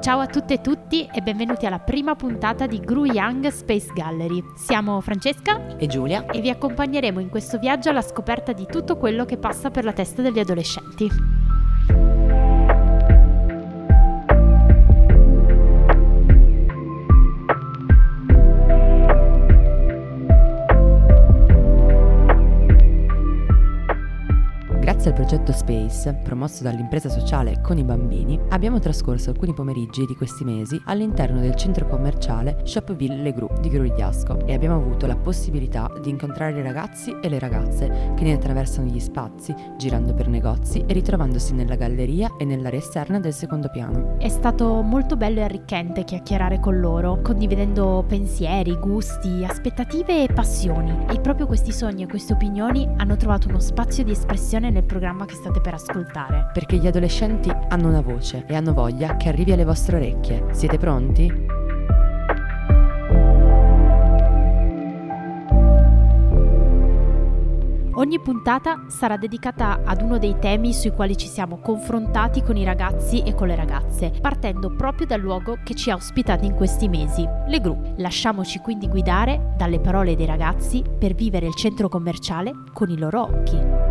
Ciao a tutte e tutti e benvenuti alla prima puntata di Gru Young Space Gallery. Siamo Francesca e Giulia e vi accompagneremo in questo viaggio alla scoperta di tutto quello che passa per la testa degli adolescenti. Grazie al progetto Space, promosso dall'impresa sociale con i bambini, abbiamo trascorso alcuni pomeriggi di questi mesi all'interno del centro commerciale Shopville Le Gru di Grugliasco e abbiamo avuto la possibilità di incontrare i ragazzi e le ragazze che ne attraversano gli spazi, girando per negozi e ritrovandosi nella galleria e nell'area esterna del secondo piano. È stato molto bello e arricchente chiacchierare con loro, condividendo pensieri, gusti, aspettative e passioni. E proprio questi sogni e queste opinioni hanno trovato uno spazio di espressione nel programma che state per ascoltare. Perché gli adolescenti hanno una voce e hanno voglia che arrivi alle vostre orecchie. Siete pronti? Ogni puntata sarà dedicata ad uno dei temi sui quali ci siamo confrontati con i ragazzi e con le ragazze, partendo proprio dal luogo che ci ha ospitati in questi mesi, le gru. Lasciamoci quindi guidare dalle parole dei ragazzi per vivere il centro commerciale con i loro occhi.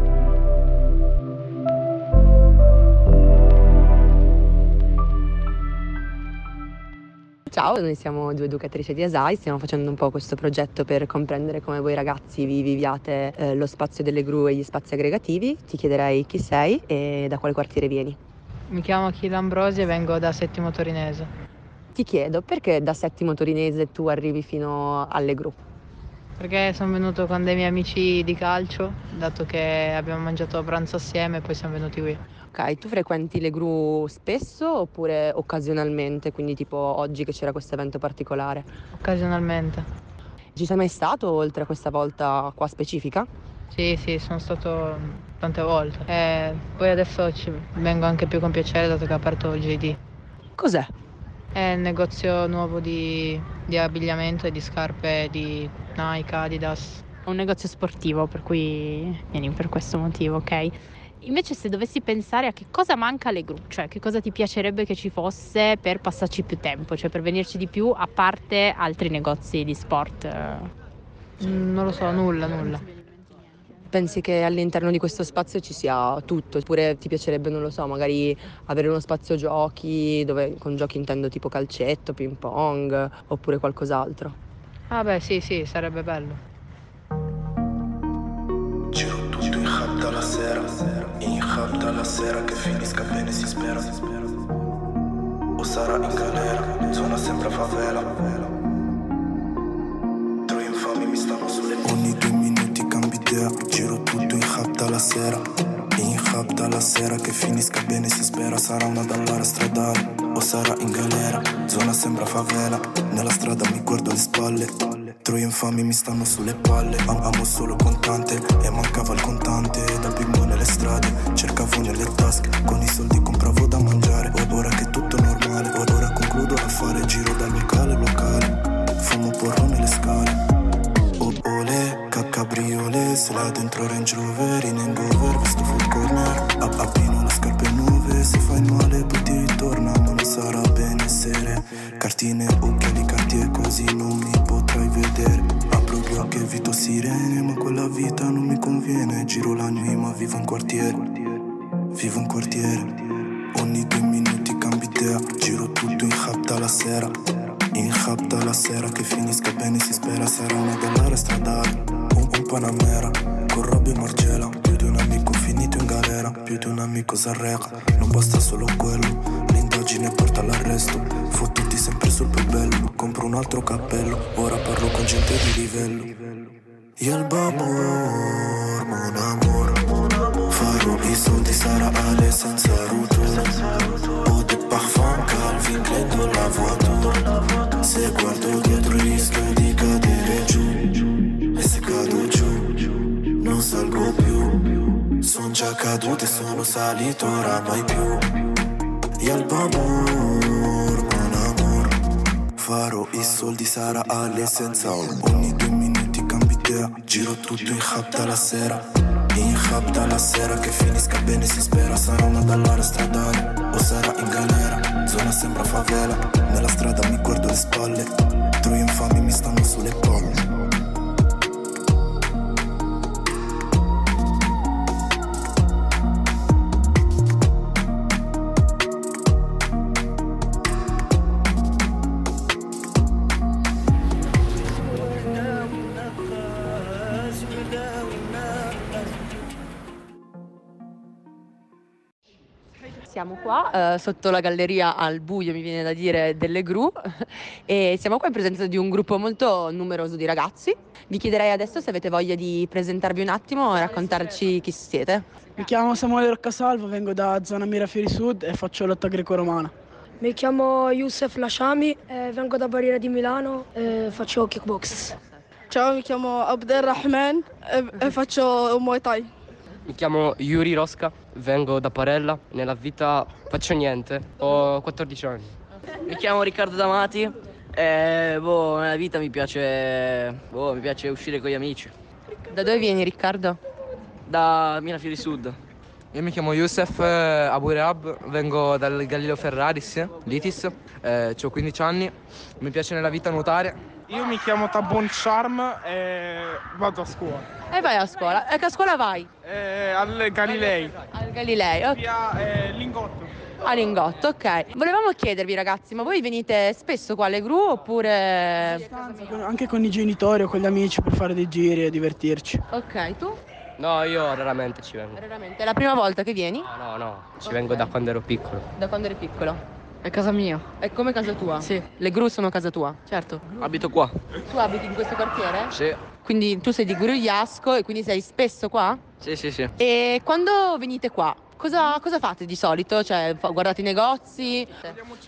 Ciao, noi siamo due educatrici di ASAI, stiamo facendo un po' questo progetto per comprendere come voi ragazzi vi viviate eh, lo spazio delle gru e gli spazi aggregativi. Ti chiederei chi sei e da quale quartiere vieni. Mi chiamo Achille Ambrosi e vengo da Settimo Torinese. Ti chiedo perché da Settimo Torinese tu arrivi fino alle gru? Perché sono venuto con dei miei amici di calcio, dato che abbiamo mangiato a pranzo assieme e poi siamo venuti qui. Ok, tu frequenti le gru spesso oppure occasionalmente, quindi tipo oggi che c'era questo evento particolare? Occasionalmente. Ci sei mai stato oltre a questa volta qua specifica? Sì, sì, sono stato tante volte. E poi adesso ci vengo anche più con piacere dato che ha aperto JD. Cos'è? È il negozio nuovo di, di abbigliamento e di scarpe di Nike, Adidas. Un negozio sportivo, per cui vieni per questo motivo, ok? Invece se dovessi pensare a che cosa manca alle gru, cioè che cosa ti piacerebbe che ci fosse per passarci più tempo, cioè per venirci di più a parte altri negozi di sport? Mm, non lo so, nulla, nulla. Pensi che all'interno di questo spazio ci sia tutto? Oppure ti piacerebbe, non lo so, magari avere uno spazio giochi, dove con giochi intendo tipo calcetto, ping pong, oppure qualcos'altro? Ah beh sì sì, sarebbe bello. Hub dalla sera che finisca bene si spera. O sarà in galera, zona sempre favela. Tre infami mi stanno sulle Ogni due minuti cambi idea Giro tutto in hub dalla sera. In hub dalla sera che finisca bene si spera. Sarà una dall'area stradale O sarà in galera, zona sembra favela. Nella strada mi guardo le spalle Troie infami mi stanno sulle palle. Am- Amo solo contante E mancava il contante. Dal bimbo nelle strade Cercavo nelle tasche Con i soldi compravo da mangiare. Ora che tutto è normale Ora concludo a fare giro da locale a locale. Fumo porro nelle scale. Oh ole, cabriole Se là dentro Range Rover In hangover, vesto full corner. Appino le scarpe nuove Se fai male poi ti ritorna non sarà benessere. Cartine, occhiali, cartier Così non mi vedere Apro gli occhi e evito sirene Ma quella vita non mi conviene. Giro la nuit ma vivo in quartiere Vivo in quartiere Ogni due minuti cambi idea. Giro tutto in hub dalla sera. In hub dalla sera Che finisca bene si spera. Sarà una dell'area stradale Un, un Panamera Con Robby e Margela Più di un amico finito in galera. Più di un amico s'arreca. Non basta solo quello L'indagine porta all'arresto Fottuti sempre sul più bello Compro un altro cappello. Ora parlo con gente di livello. Io al babor, mon amor Farò i soldi sarà Ale senza ruto Ho de parfum Calvin Klein la voiture. Se guardo dietro rischio di cadere giù E se cado giù Non salgo più. Sono già caduto e sono salito ora mai più al babor, mon amor Farò i soldi sarà Ale senza Ogni due minuti cambi idea. Giro tutto in hub dalla sera. In hub dalla sera che finisca bene si spera. Sarà una dall'area stradale O sarà in galera. Zona sembra favela Nella strada mi guardo le spalle. Troie infami mi stanno sulle palle qua eh, sotto la galleria al buio, mi viene da dire, delle gru e siamo qua in presenza di un gruppo molto numeroso di ragazzi. Vi chiederei adesso se avete voglia di presentarvi un attimo e raccontarci chi siete. Mi chiamo Samuele Roccasalvo, vengo da zona Mirafiori Sud e faccio lotta greco-romana. Mi chiamo Youssef Lasciami, eh, vengo da Barriera di Milano e faccio kickbox. Ciao, mi chiamo Abdelrahman e, e faccio Muay Thai. Mi chiamo Yuri Rosca, vengo da Parella, nella vita faccio niente, ho 14 anni. Mi chiamo Riccardo Damati e boh, nella vita mi piace, boh, mi piace uscire con gli amici. Da dove vieni Riccardo? Da Mirafiori Sud. Io mi chiamo Youssef Abu Rehab, vengo dal Galileo Ferraris, Litis, eh, ho 15 anni, mi piace nella vita nuotare. Io mi chiamo Tabon Charm e vado a scuola. E vai a scuola. E che a scuola vai? Eh, al Galilei. Al Galilei, ok. Via eh, Lingotto. A Lingotto, ok. Volevamo chiedervi ragazzi, ma voi venite spesso qua alle gru oppure... Anche con i genitori o con gli amici per fare dei giri e divertirci. Ok, tu? No, io raramente ci vengo. Raramente. È la prima volta che vieni? No, no, no, ci vengo da quando ero piccolo. Da quando eri piccolo? È casa mia. È come casa tua? Sì. Le gru sono casa tua? Certo. Abito qua. Tu abiti in questo quartiere? Sì. Quindi tu sei di Grugliasco e quindi sei spesso qua? Sì, sì, sì. E quando venite qua? Cosa, cosa fate di solito? Cioè, guardate i negozi?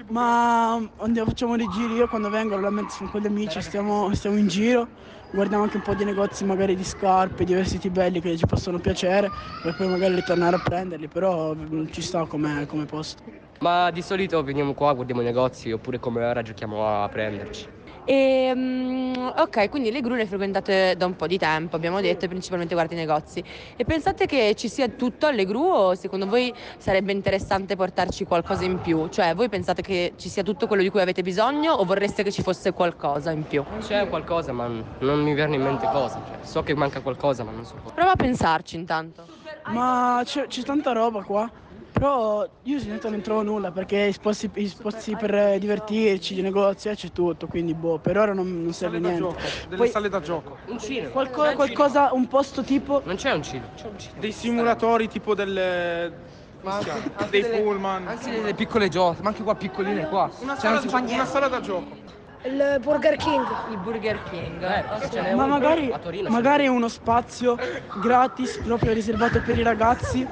Ma andiamo, facciamo dei giri, io quando vengo normalmente sono con gli amici, stiamo, stiamo in giro, guardiamo anche un po' di negozi magari di scarpe, di vestiti belli che ci possono piacere per poi magari ritornare a prenderli, però mm, ci sta come posto. Ma di solito veniamo qua, guardiamo i negozi oppure come ora giochiamo a prenderci. E, mm, ok, quindi le gru le frequentate da un po' di tempo, abbiamo detto, e principalmente guardate i negozi. E pensate che ci sia tutto alle gru o secondo voi sarebbe interessante portarci qualcosa in più? Cioè, voi pensate che ci sia tutto quello di cui avete bisogno o vorreste che ci fosse qualcosa in più? C'è qualcosa, ma non mi viene in mente cosa. Cioè, so che manca qualcosa, ma non so cosa. Prova a pensarci intanto. Ma c'è, c'è tanta roba qua, però io sinceramente non trovo nulla perché i posti, i posti per eh, divertirci, i negozi, eh, c'è tutto, quindi boh, per ora non, non serve niente. gioco, delle Poi- sale da gioco. Un cinema. Qualcosa, qualcosa, un posto tipo... Non c'è un cinema. C'è un cinema. Dei simulatori tipo del... Ma anche, anche dei delle- pullman. Anche delle piccole giochi, ma anche qua piccoline qua. Una Cioè, sala, non si fa una sala da gioco. Il Burger King. Il Burger King. Eh, n'è Ma magari, Torino. magari uno spazio gratis proprio riservato per i ragazzi,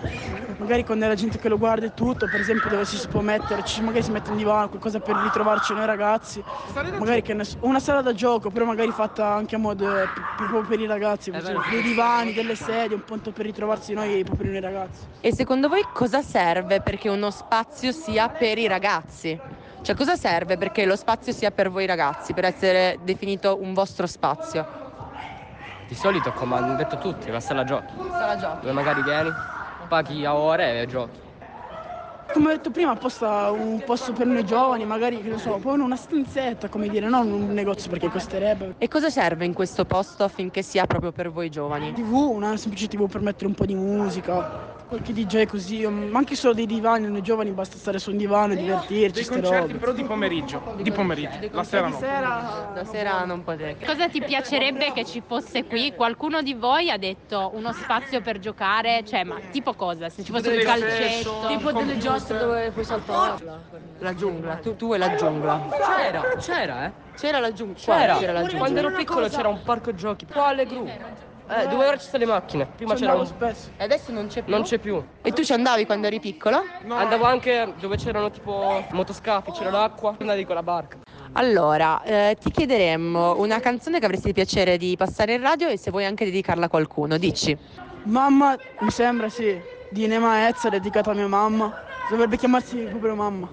magari con della gente che lo guarda e tutto, per esempio dove si può metterci, magari si mette un divano, qualcosa per ritrovarci noi ragazzi, magari che ne so- una sala da gioco, però magari fatta anche a modo eh, proprio per i ragazzi, esempio, dei divani, delle sedie, un punto per ritrovarsi noi proprio noi ragazzi. E secondo voi cosa serve perché uno spazio sia per i ragazzi? Cioè cosa serve perché lo spazio sia per voi ragazzi, per essere definito un vostro spazio? Di solito, come hanno detto tutti, una sala giochi. Sala giochi. Dove magari vieni, paghi a ore e giochi. Come ho detto prima, apposta un posto per noi giovani, magari che ne so, poi una stanzetta, come dire, non un negozio perché costerebbe. E cosa serve in questo posto affinché sia proprio per voi giovani? TV, una semplice TV per mettere un po' di musica, qualche DJ così, ma anche solo dei divani, noi giovani basta stare su un divano e divertirci, Dei concerti robe. però di pomeriggio. Di pomeriggio. La sera no. La sera non potete. Cosa ti piacerebbe che ci fosse qui? Qualcuno di voi ha detto uno spazio per giocare, cioè ma tipo cosa? Se ci fosse un calcetto, Tipo delle giostre dove puoi saltare. La giungla, tu, tu e la giungla. C'era, c'era, eh. C'era la giungla. C'era. C'era la giungla. Quando ero piccolo c'era un parco giochi. Qua alle gru. Eh, dove ora ci sono le macchine. Prima c'era un... spesso. E adesso non c'è più? Non c'è più. E tu ci andavi quando eri piccolo? Andavo anche dove c'erano tipo motoscafi, c'era l'acqua. Andavi con la barca. Allora, eh, ti chiederemmo una canzone che avresti piacere di passare in radio e se vuoi anche dedicarla a qualcuno, dici. Mamma, mi sembra sì, di Nema Ezza, dedicata a mia mamma. Dovrebbe chiamarsi proprio mamma.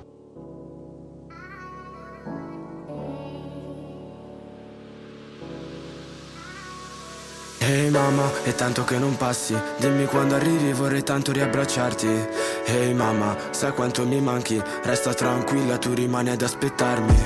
Mamma, è tanto che non passi. Dimmi quando arrivi vorrei tanto riabbracciarti. Ehi hey mamma, sai quanto mi manchi? Resta tranquilla, tu rimani ad aspettarmi.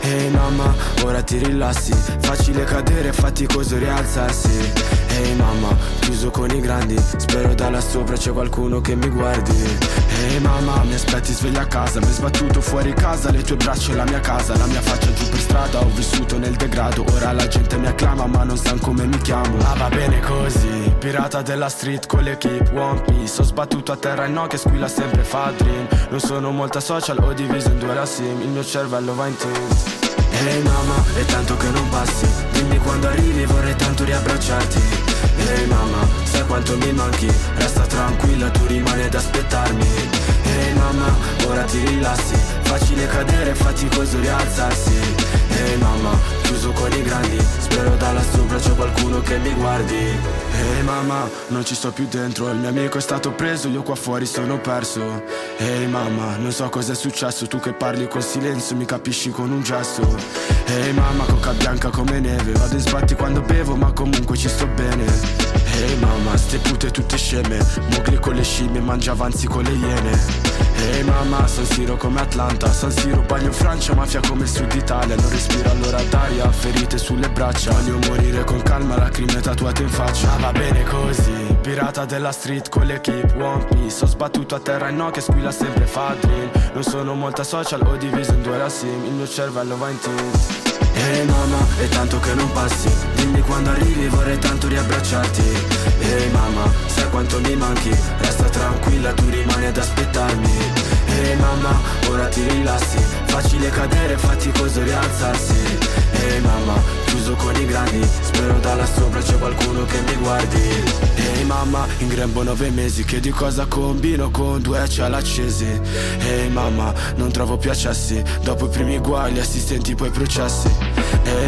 Ehi hey mamma, ora ti rilassi. Facile cadere, faticoso rialzarsi. Ehi hey mamma, chiuso con i grandi. Spero da là sopra c'è qualcuno che mi guardi. Ehi mamma, mi aspetti sveglia a casa. Mi sbattuto fuori casa, le tue braccia e la mia casa. La mia faccia giù per strada, ho vissuto nel degrado. Ora la gente mi acclama ma non sanno come mi chiamo. Ah va bene così, pirata della street con l'equipe One Piece Ho sbattuto a terra il no che squilla sempre fa dream. Non sono molta social, ho diviso in due la sim. Il mio cervello va in tilt Ehi hey mamma, è tanto che non passi. Dimmi quando arrivi, vorrei tanto riabbracciarti. Ehi hey mamma, sai quanto mi manchi. Resta tranquilla, tu rimani ad aspettarmi. Ehi hey mamma, ora ti rilassi. Facile cadere, faticoso rialzarsi. Ehi mamma, chiuso con i grandi. Spero da là sopra c'è qualcuno che mi guardi. Ehi mamma, non ci sto più dentro. Il mio amico è stato preso, io qua fuori sono perso. Ehi mamma, non so cosa è successo. Tu che parli con silenzio, mi capisci con un gesto. Ehi mamma, coca bianca come neve. Vado in sbatti quando bevo, ma comunque ci sto bene Ehi mamma, ste pute tutte sceme. Mogli con le scimmie, mangia avanzi con le iene. Ehi mamma, San Siro come Atlanta. San Siro, bagno Francia, mafia come il sud Italia. Non respiro allora d'aria, ferite sulle braccia. Voglio morire con calma, lacrime tatuate in faccia. Ah, Va bene così, pirata della street con l'equipe One Piece. Ho sbattuto a terra e no che squilla sempre fa drill Non sono molta social, ho diviso in due la sim. Il mio cervello va in tilt Ehi hey mamma, è tanto che non passi. Dimmi quando arrivi, vorrei tanto riabbracciarti Ehi hey mamma, sai quanto mi manchi? Resta tranquilla, tu rimani ad aspettarmi. Ehi hey mamma, ora ti rilassi. Facile cadere, faticoso rialzarsi. Ehi mamma, chiuso con i grandi. Spero da là sopra c'è qualcuno che mi guardi. Ehi mamma, in grembo nove mesi. Che di cosa combino con due cieli accesi Ehi mamma, non trovo più accessi. Dopo i primi guai, assistenti poi processi. hey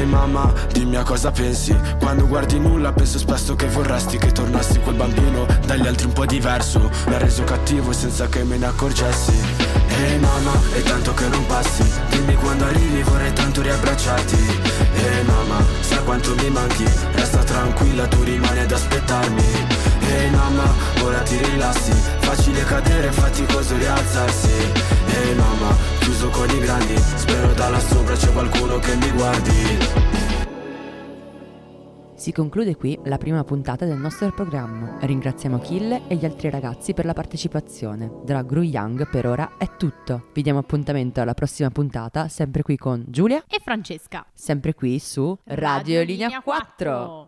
mamma, dimmi a cosa pensi. Quando guardi nulla penso spesso che vorresti Che tornassi quel bambino dagli altri un po' diverso. Mi ha reso cattivo senza che me ne accorgessi. Ehi hey mamma, è tanto che non passi. Dimmi quando arrivi vorrei tanto riabbracciarti. Ehi hey mamma, sai quanto mi manchi? Resta tranquilla, tu rimani ad aspettarmi. Ehi hey mamma, ora ti rilassi Facile cadere, faticoso rialzarsi Ehi mamma, chiuso con i grandi Spero da là sopra c'è qualcuno che mi guardi si conclude qui la prima puntata del nostro programma. Ringraziamo Kill e gli altri ragazzi per la partecipazione. Dalla Gru Young per ora è tutto. Vi diamo appuntamento alla prossima puntata, sempre qui con Giulia e Francesca. Sempre qui su Radio, Radio Linea 4. 4.